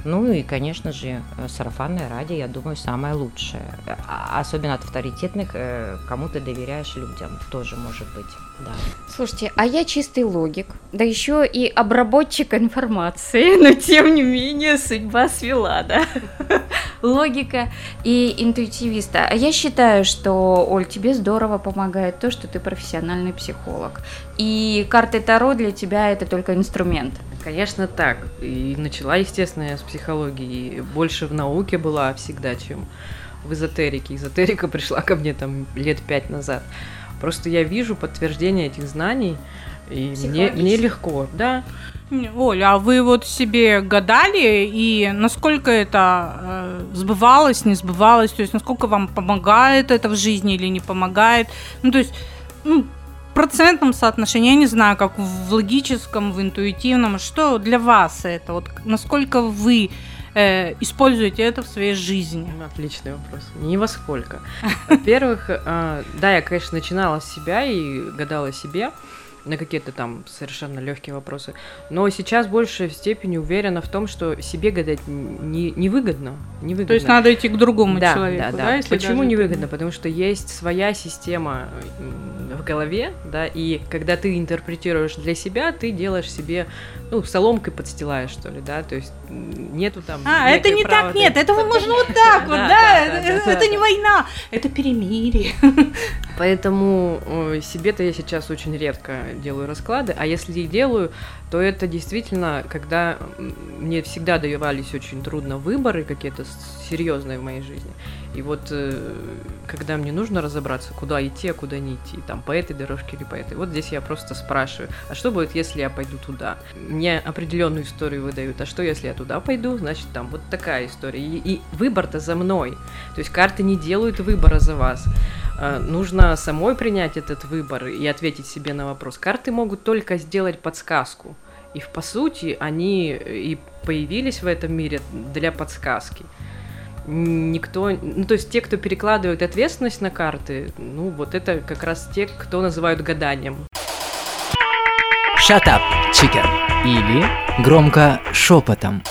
Ну и, конечно же, э, сарафанное радио, я думаю, самое лучшее. А, особенно от авторитетных, э, кому ты доверяешь людям, тоже может быть. Да. Слушайте, а я чистый логик, да еще и обработчик информации, но тем не менее судьба свела, да? Логика и интуитивиста. А я считаю, что, Оль, тебе здорово помогает то, что ты профессиональный психолог. И карты Таро для тебя это только инструмент. Конечно, так. И начала, естественно, я с психологии. Больше в науке была всегда, чем в эзотерике. Эзотерика пришла ко мне там лет пять назад. Просто я вижу подтверждение этих знаний, и мне, мне легко, да. Оля, а вы вот себе гадали, и насколько это э, сбывалось, не сбывалось, то есть насколько вам помогает это в жизни или не помогает? Ну, то есть, ну, процентном соотношении, я не знаю, как в логическом, в интуитивном, что для вас это? Вот насколько вы э, используете это в своей жизни? Ну, Отличный вопрос. Ни во сколько. Во-первых, э, да, я, конечно, начинала с себя и гадала себе на какие-то там совершенно легкие вопросы. Но сейчас больше в степени уверена в том, что себе гадать не, невыгодно. невыгодно. То есть надо идти к другому да, человеку, да, да? да. если Почему даже невыгодно? Потому что есть своя система в голове, да, и когда ты интерпретируешь для себя, ты делаешь себе, ну, соломкой подстилаешь, что ли, да, то есть нету там... А, это не так, правды. нет, это можно вот так вот, Да, это не война, это перемирие. Поэтому э, себе-то я сейчас очень редко делаю расклады, а если и делаю, то это действительно, когда мне всегда давались очень трудно выборы какие-то серьезные в моей жизни. И вот э, когда мне нужно разобраться, куда идти, а куда не идти, там по этой дорожке или по этой, вот здесь я просто спрашиваю, а что будет, если я пойду туда? Мне определенную историю выдают, а что, если я туда пойду, значит, там вот такая история. И, и выбор-то за мной. То есть карты не делают выбора за вас. Э, Нужно самой принять этот выбор и ответить себе на вопрос. Карты могут только сделать подсказку. И по сути они и появились в этом мире для подсказки. Никто, ну то есть те, кто перекладывает ответственность на карты, ну вот это как раз те, кто называют гаданием. Shut up, chicken. Или громко шепотом.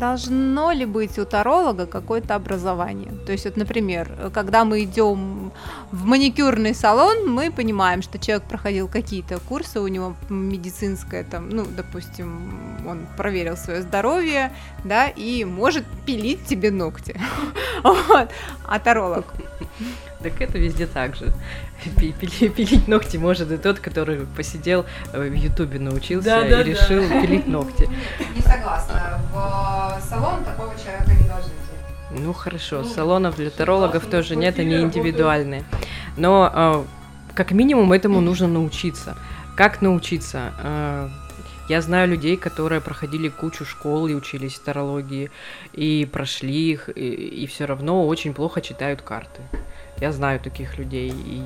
Должно ли быть у таролога какое-то образование? То есть, вот, например, когда мы идем в маникюрный салон, мы понимаем, что человек проходил какие-то курсы, у него медицинское там, ну, допустим, он проверил свое здоровье, да, и может пилить тебе ногти. А таролог? Так это везде так же. Пи- пили- Пилить ногти может и тот, который посидел э, в Ютубе научился Да-да-да. и решил пилить ногти. Не согласна. В салон такого человека не должны. Ну хорошо, салонов для тарологов тоже нет, они индивидуальные. Но э, как минимум этому нужно научиться. Как научиться? Э, Я знаю людей, которые проходили кучу школ и учились тарологии, и прошли их, и, все равно очень плохо читают карты. Я знаю таких людей, и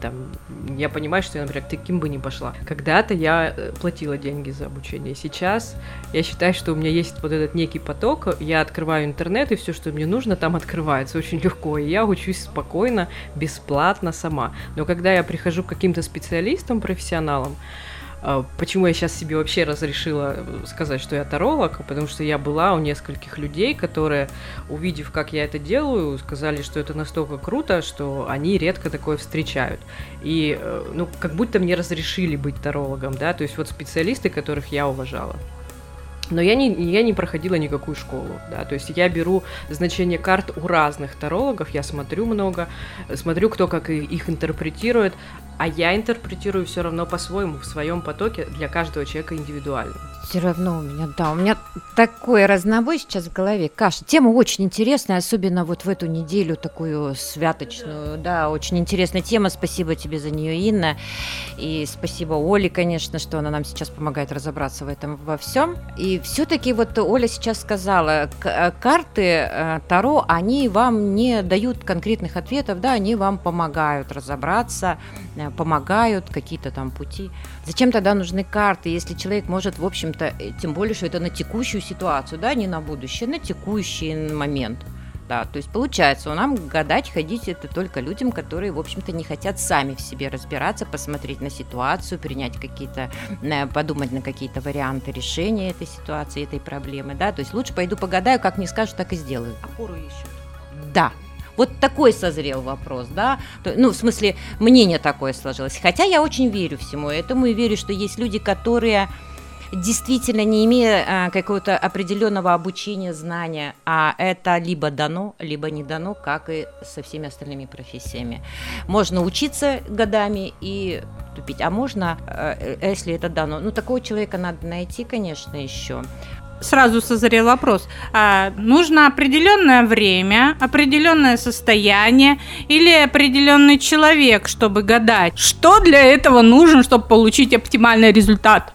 там, я понимаю, что я, например, таким бы не пошла. Когда-то я э, платила деньги за обучение. Сейчас я считаю, что у меня есть вот этот некий поток, я открываю интернет, и все, что мне нужно, там открывается очень легко, и я учусь спокойно, бесплатно сама. Но когда я прихожу к каким-то специалистам, профессионалам, Почему я сейчас себе вообще разрешила э, сказать, что я таролог? Потому что я была у нескольких людей, которые, увидев, как я это делаю, сказали, что это настолько круто, что они редко такое встречают. И, э, ну, как будто мне разрешили быть тарологом, да, то есть вот специалисты, которых я уважала. Но я не, я не проходила никакую школу, да, то есть я беру значение карт у разных тарологов, я смотрю много, смотрю, кто как их интерпретирует, а я интерпретирую все равно по-своему, в своем потоке, для каждого человека индивидуально. Все равно у меня, да, у меня такой разнобой сейчас в голове, каша. Тема очень интересная, особенно вот в эту неделю такую святочную, да, очень интересная тема. Спасибо тебе за нее, Инна, и спасибо Оле, конечно, что она нам сейчас помогает разобраться в этом во всем. И все-таки вот Оля сейчас сказала, э, карты э, Таро, они вам не дают конкретных ответов, да, они вам помогают разобраться, э, помогают какие-то там пути. Зачем тогда нужны карты, если человек может, в общем-то, э, тем более, что это на текущую ситуацию, да, не на будущее, на текущий момент. Да, то есть получается, у нам гадать, ходить это только людям, которые, в общем-то, не хотят сами в себе разбираться, посмотреть на ситуацию, принять какие-то, э, подумать на какие-то варианты решения этой ситуации, этой проблемы, да, то есть лучше пойду погадаю, как мне скажут, так и сделаю. Опору ищут. Да. Вот такой созрел вопрос, да? Ну, в смысле, мнение такое сложилось. Хотя я очень верю всему этому и верю, что есть люди, которые действительно не имея а, какого-то определенного обучения, знания, а это либо дано, либо не дано, как и со всеми остальными профессиями. Можно учиться годами и тупить, а можно, э, э, если это дано, ну такого человека надо найти, конечно, еще. сразу созрел вопрос. А, нужно определенное время, определенное состояние или определенный человек, чтобы гадать. Что для этого нужно, чтобы получить оптимальный результат?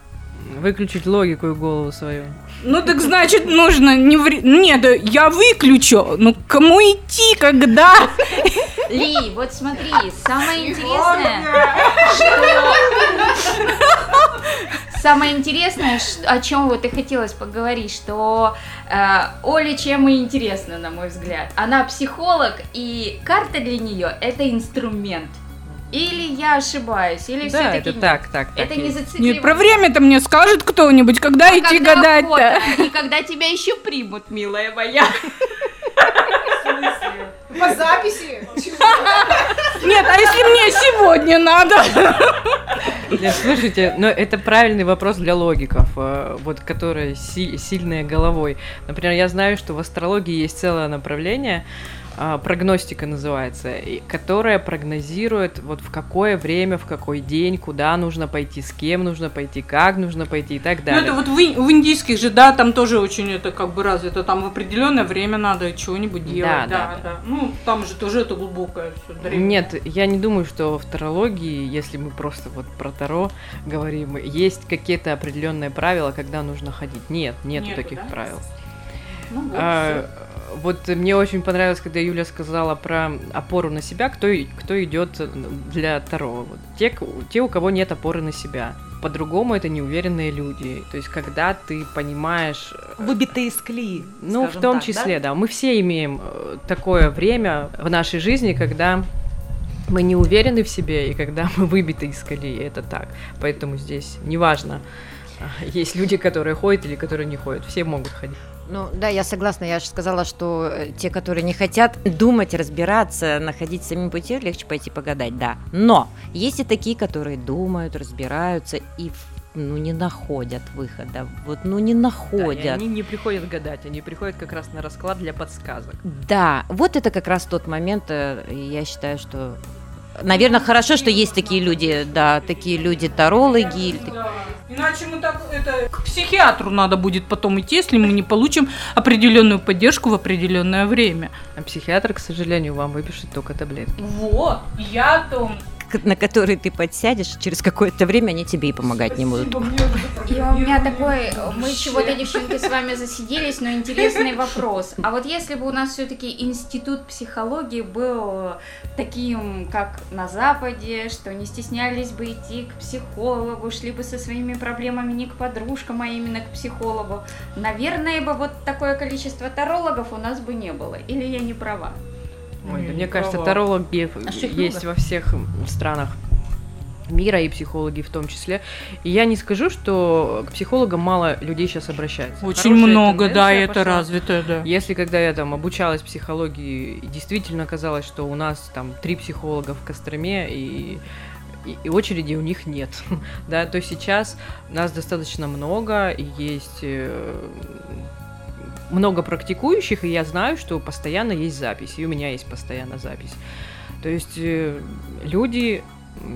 Выключить логику и голову свою. Ну так значит нужно не вре... Нет, я выключу. Ну кому идти, когда? Ли, вот смотри, самое интересное, что... Самое интересное, о чем вот и хотелось поговорить, что э, Оле чем и интересно, на мой взгляд. Она психолог, и карта для нее это инструмент. Или я ошибаюсь, или Да, все-таки это так, так, так Это не есть. зацикливание. Нет, про время-то мне скажет кто-нибудь, когда А идти когда гадать-то. И когда тебя еще примут, милая моя. По записи. Нет, а если мне сегодня надо? Нет, слушайте, но это правильный вопрос для логиков, э, вот которые си- сильные головой. Например, я знаю, что в астрологии есть целое направление, а, прогностика называется, которая прогнозирует вот в какое время, в какой день, куда нужно пойти, с кем нужно пойти, как нужно пойти и так Ну, далее. это вот в, в индийских же, да, там тоже очень это как бы развито. Там в определенное время надо чего-нибудь делать. Да, Да, да, да. Ну, там же тоже это глубокое все. Нет, я не думаю, что в тарологии, если мы просто вот про таро говорим, есть какие-то определенные правила, когда нужно ходить. Нет, нету, Нету, таких да? правил. Ну, вот А, вот мне очень понравилось, когда Юля сказала про опору на себя, кто, кто идет для Таро. Вот те, те, у кого нет опоры на себя. По-другому это неуверенные люди. То есть, когда ты понимаешь, э, Выбитые из колеи. ну, в том так, числе, да? мы все имеем э, такое время в нашей жизни, когда мы не уверены в себе, и когда мы выбиты из колеи, это так. Поэтому здесь неважно, а, есть люди, которые ходят или которые не ходят, все могут ходить. Ну да, я согласна. Я же сказала, что э, те, которые не хотят думать, разбираться, находить самим пути, легче пойти погадать, да. Но есть и такие, которые думают, разбираются и ну, не находят выхода. Вот, ну, не Да, находят. они не приходят гадать, они приходят как раз на расклад для подсказок. Да, вот это как раз тот момент, э, я считаю, что... Наверное, хорошо, что есть такие люди, да, такие люди-тарологи. или так- Да. Иначе мы так это к психиатру надо будет потом идти, если мы не получим определенную поддержку в определенное время. А психиатр, к сожалению, вам выпишет только таблетки. Вот, я о том. На которые ты подсядешь, через какое-то время они тебе и помогать не будут. И у меня такой, мы чего-то, девчонки, с вами засиделись, но интересный вопрос. А вот если бы у нас все-таки институт психологии был таким, как на Западе, что не стеснялись бы идти к психологу, шли бы со своими проблемами не к подружкам, а именно к психологу, наверное, бы вот такое количество тарологов у нас бы не было. Или я не права? Ой, да Не мне кажется, тарологи А есть во всех странах мира и психологи в том числе. И я не скажу, что к психологам мало людей сейчас обращаются. Очень Хорошая много, да, тенденция это пошла. развито, да. Если когда я там обучалась психологии, действительно казалось, что у нас там три психолога в Костроме и и, и очереди у них нет, да, то сейчас нас достаточно много, и есть э, много практикующих, и я знаю, что постоянно есть запись, и у меня есть постоянно запись. То есть э, люди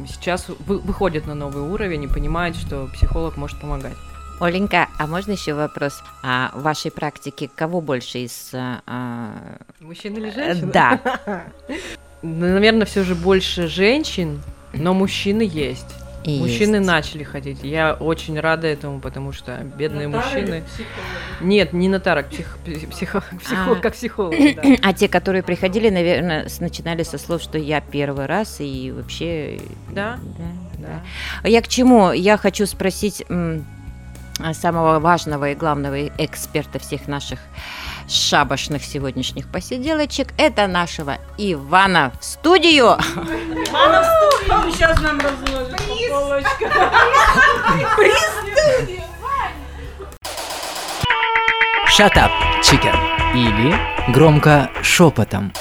сейчас вы- выходят на новый уровень и понимают, что психолог может помогать. Оленька, а можно еще вопрос? А в вашей практике кого больше из... а, а, Мужчина или э, женщина? Да, Наверное, все же больше женщин, но мужчины есть. И Мужчины есть. начали ходить. Я очень рада этому, потому что бедные мужчины. Нет, не нотарок, псих, псих- психолог, психолог А. как психолог. да. А те, которые приходили, наверное, начинали со слов, что я первый раз и вообще... Да, да, да. да. А Я к чему? Я хочу спросить а, самого важного и главного эксперта всех наших шабашных сегодняшних посиделочек. Это нашего Ивана в студию. Сейчас нам разложит по полочкам. Shut up, chicken. Или громко шепотом.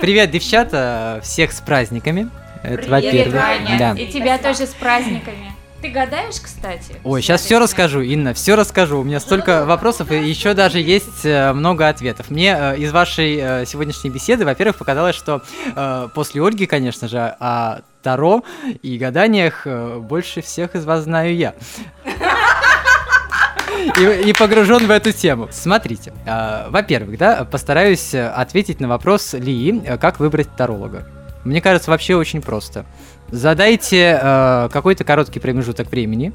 Привет, девчата! Всех с праздниками. Это во-первых. Ваня, Да. и тебя тоже с праздниками. Ты гадаешь, кстати? Ой, сейчас все расскажу, Инна, все расскажу. У меня столько вопросов, и еще даже есть э, много ответов. Мне э, из вашей э, сегодняшней беседы, во-первых, показалось, что после Ольги, конечно же, о Таро и гаданиях больше всех из вас знаю я. И, и погружен в эту тему. Смотрите, э, во-первых, да, постараюсь ответить на вопрос Ли, как выбрать таролога. Мне кажется, вообще очень просто. Задайте э, какой-то короткий промежуток времени,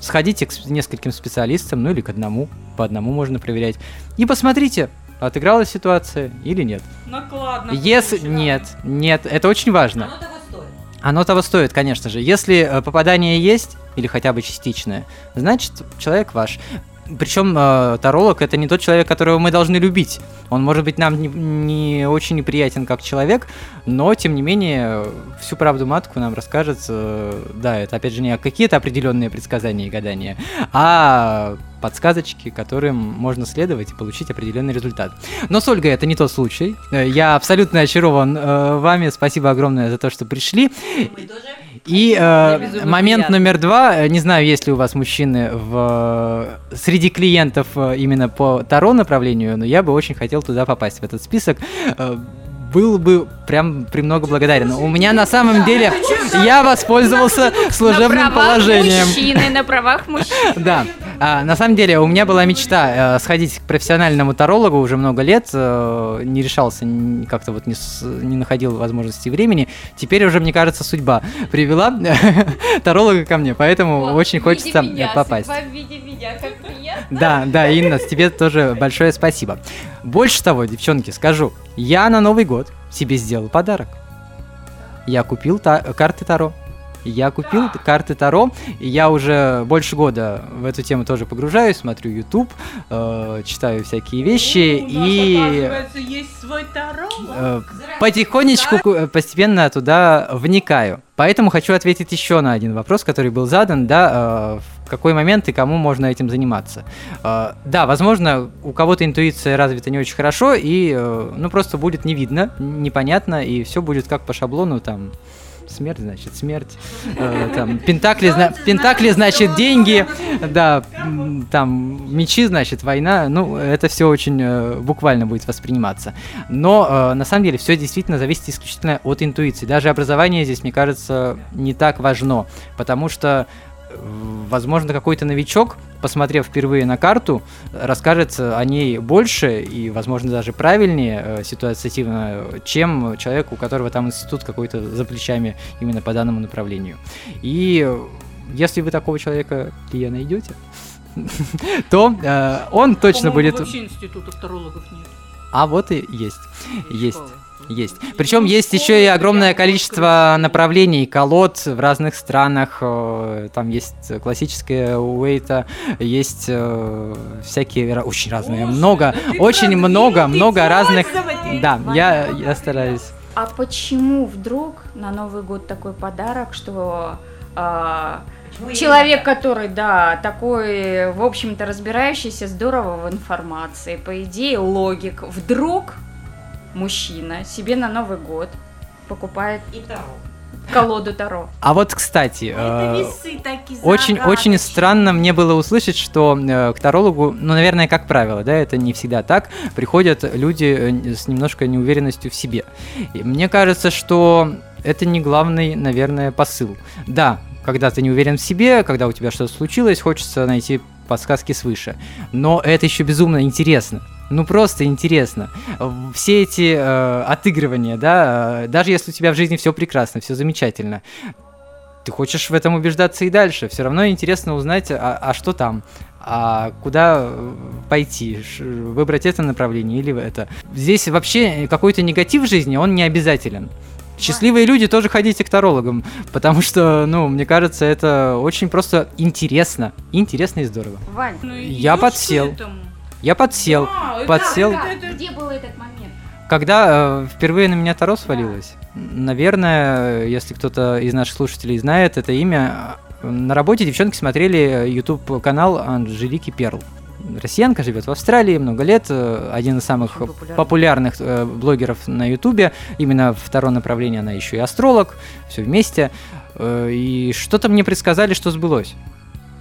сходите к нескольким специалистам, ну или к одному, по одному можно проверять, и посмотрите, отыгралась ситуация или нет. Накладно. Если нет, нет, это очень важно. Оно того стоит, конечно же. Если э, попадание есть, или хотя бы частичное, значит, человек ваш. Причем э, таролог это не тот человек, которого мы должны любить. Он может быть нам не, не очень неприятен как человек, но тем не менее всю правду матку нам расскажет. э, да, это опять же не какие-то определенные предсказания и гадания, а подсказочки, которым можно следовать и получить определенный результат. Но с Ольгой это не тот случай. Э, Я абсолютно очарован э, вами. Спасибо огромное за то, что пришли. И э, момент приятно. номер два. Э, Не знаю, есть ли у вас мужчины в, э, среди клиентов э, именно по Таро направлению, но я бы очень хотел туда попасть, в этот список. Был бы прям премного благодарен. У меня на самом деле я воспользовался служебным положением. мужчины, на правах мужчины. Да. А, на самом деле, у меня была мечта э, сходить к профессиональному тарологу уже много лет. э, не решался, как-то вот не, с- не находил возможности времени. Теперь уже, мне кажется, судьба привела таролога ко мне, поэтому очень хочется попасть. В виде меня, как. Да, да, Инна, тебе тоже большое спасибо. Больше того, девчонки, скажу, я на Новый год себе сделал подарок. Я купил та- карты Таро. Я купил карты Таро, и я уже больше года в эту тему тоже погружаюсь, смотрю YouTube, э, читаю всякие вещи и Оказывается, есть свой таро. э, потихонечку, ку- э, постепенно туда вникаю. Поэтому хочу ответить еще на один вопрос, который был задан, да, э, в какой момент и кому можно этим заниматься. Э, да, возможно, у кого-то интуиция развита не очень хорошо, и, э, ну, просто будет не видно, непонятно, и все будет как по шаблону, там, смерть, значит, смерть, э, там, пентакли, зна- пентакли, значит, деньги, да, там, мечи, значит, война, ну, это все очень э, буквально будет восприниматься. Но э, на самом деле все действительно зависит исключительно от интуиции. Даже образование здесь, мне кажется, не так важно, потому что Возможно, какой-то новичок, посмотрев впервые на карту, расскажет о ней больше и, возможно, даже правильнее э, ситуативно, чем человек, у которого там институт какой-то за плечами именно по данному направлению. И э, если вы такого человека Лия найдете, то э, он точно будет... Вообще тарологов нет. А вот и есть. Есть. Есть. Причем есть еще и огромное количество направлений, колод в разных странах. э, Там есть классическая Уэйта, есть э, всякие очень разные. Много, очень много, много разных. Да, я, я стараюсь. А почему вдруг на Новый год такой подарок, что а, человек, который, да, такой, в общем-то, разбирающийся здорово в информации, по идее, логик, вдруг мужчина себе на Новый год покупает колоду Таро. А вот, кстати, Это э, весы такие Очень, очень загадочные. странно мне было услышать, что э, к тарологу, ну, наверное, как правило, да, это не всегда так, приходят люди э, с немножко неуверенностью в себе. И мне кажется, что это не главный, наверное, посыл. Да, когда ты не уверен в себе, когда у тебя что-то случилось, хочется найти подсказки свыше. Но это еще безумно интересно. Ну просто интересно. Все эти э, отыгрывания, да, э, даже если у тебя в жизни все прекрасно, все замечательно, ты хочешь в этом убеждаться и дальше. Все равно интересно узнать, а, а что там, а куда э, пойти, выбрать это направление или это. Здесь вообще какой-то негатив в жизни, он не обязателен. Счастливые люди тоже ходите к тарологам, потому что, ну, мне кажется, это очень просто интересно. Интересно и здорово. Вань, Ну, Я подсел. этому. Я подсел. Да, это- подсел. это- это- где был этот момент? Когда э, впервые на меня Таро свалилось, наверное, если кто-то из наших слушателей знает это имя, э, на работе девчонки смотрели YouTube канал Анжелики Перл. россиянка, живет в Австралии много лет, э, один из самых Очень популярный. популярных э, блогеров на Ютубе. Именно второе направление, она еще и астролог, все вместе. Э, И что-то мне предсказали, что сбылось.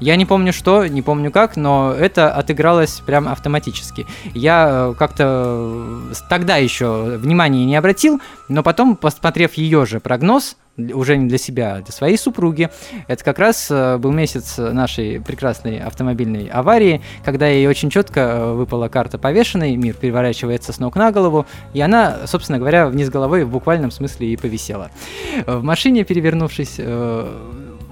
Я не помню что, не помню как, но это отыгралось прям автоматически. Я э, как-то э, тогда еще внимания не обратил, но потом, посмотрев ее же прогноз, уже не для себя, а для своей супруги, это как раз э, был месяц нашей прекрасной автомобильной аварии, когда ей очень четко выпала карта повешенной, мир переворачивается с ног на голову, и она, собственно говоря, вниз головой в буквальном смысле и повисела. В машине, перевернувшись,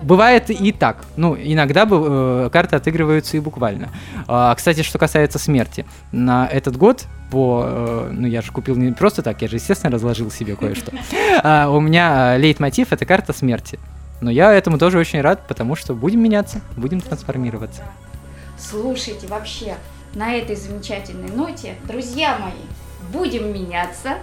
Бывает и так. Ну, иногда э, карты отыгрываются и буквально. А, кстати, что касается смерти. На этот год по... э, ну, я же купил не просто так, я же, естественно, разложил себе кое-что. А, у меня э, лейтмотив — это карта смерти. Но я этому тоже очень рад, потому что будем меняться, будем трансформироваться. Слушайте, вообще, на этой замечательной ноте, друзья мои, будем меняться.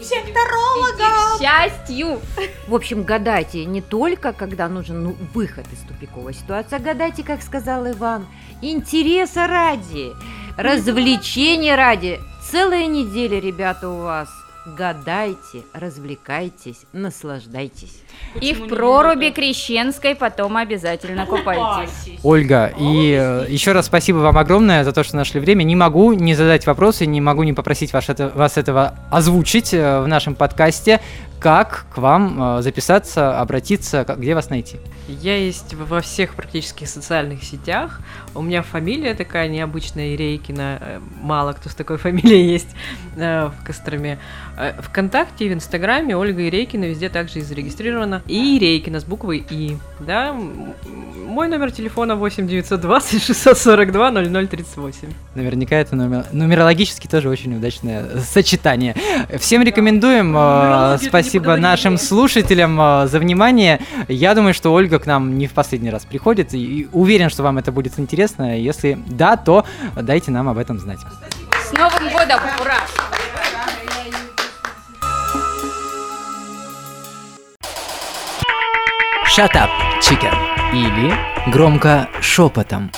Всех к счастью! В общем, гадайте не только, когда нужен ну, выход из тупиковой ситуации, а гадайте, как сказал Иван, интереса ради, развлечения ради. Целая неделя, ребята, у вас. Гадайте, развлекайтесь, наслаждайтесь. И в проруби крещенской потом обязательно купайтесь. Ольга, и э, еще раз спасибо вам огромное за то, что нашли время. Не могу не задать вопросы, не могу не попросить ваш это- вас этого озвучить э, в нашем подкасте. Как к вам э, записаться, обратиться, где вас найти? Я есть во всех практически социальных сетях. У меня фамилия такая необычная, Рейкина. Э, Мало кто с такой фамилией есть э, в Костроме. Вконтакте, в Инстаграме Ольга Ирейкина везде также и зарегистрирована. И Ирейкина с буквой И. Да, мой номер телефона 8 920 642 0038. Наверняка это номер- нумерологически тоже очень удачное сочетание. Всем рекомендуем. это не Спасибо нашим слушателям э, за внимание. Я думаю, что Ольга к нам не в последний раз приходит. И и уверен, что вам это будет интересно. Если да, то дайте нам об этом знать. С Новым годом! Ура! Shut up, chicken. Или громко шепотом.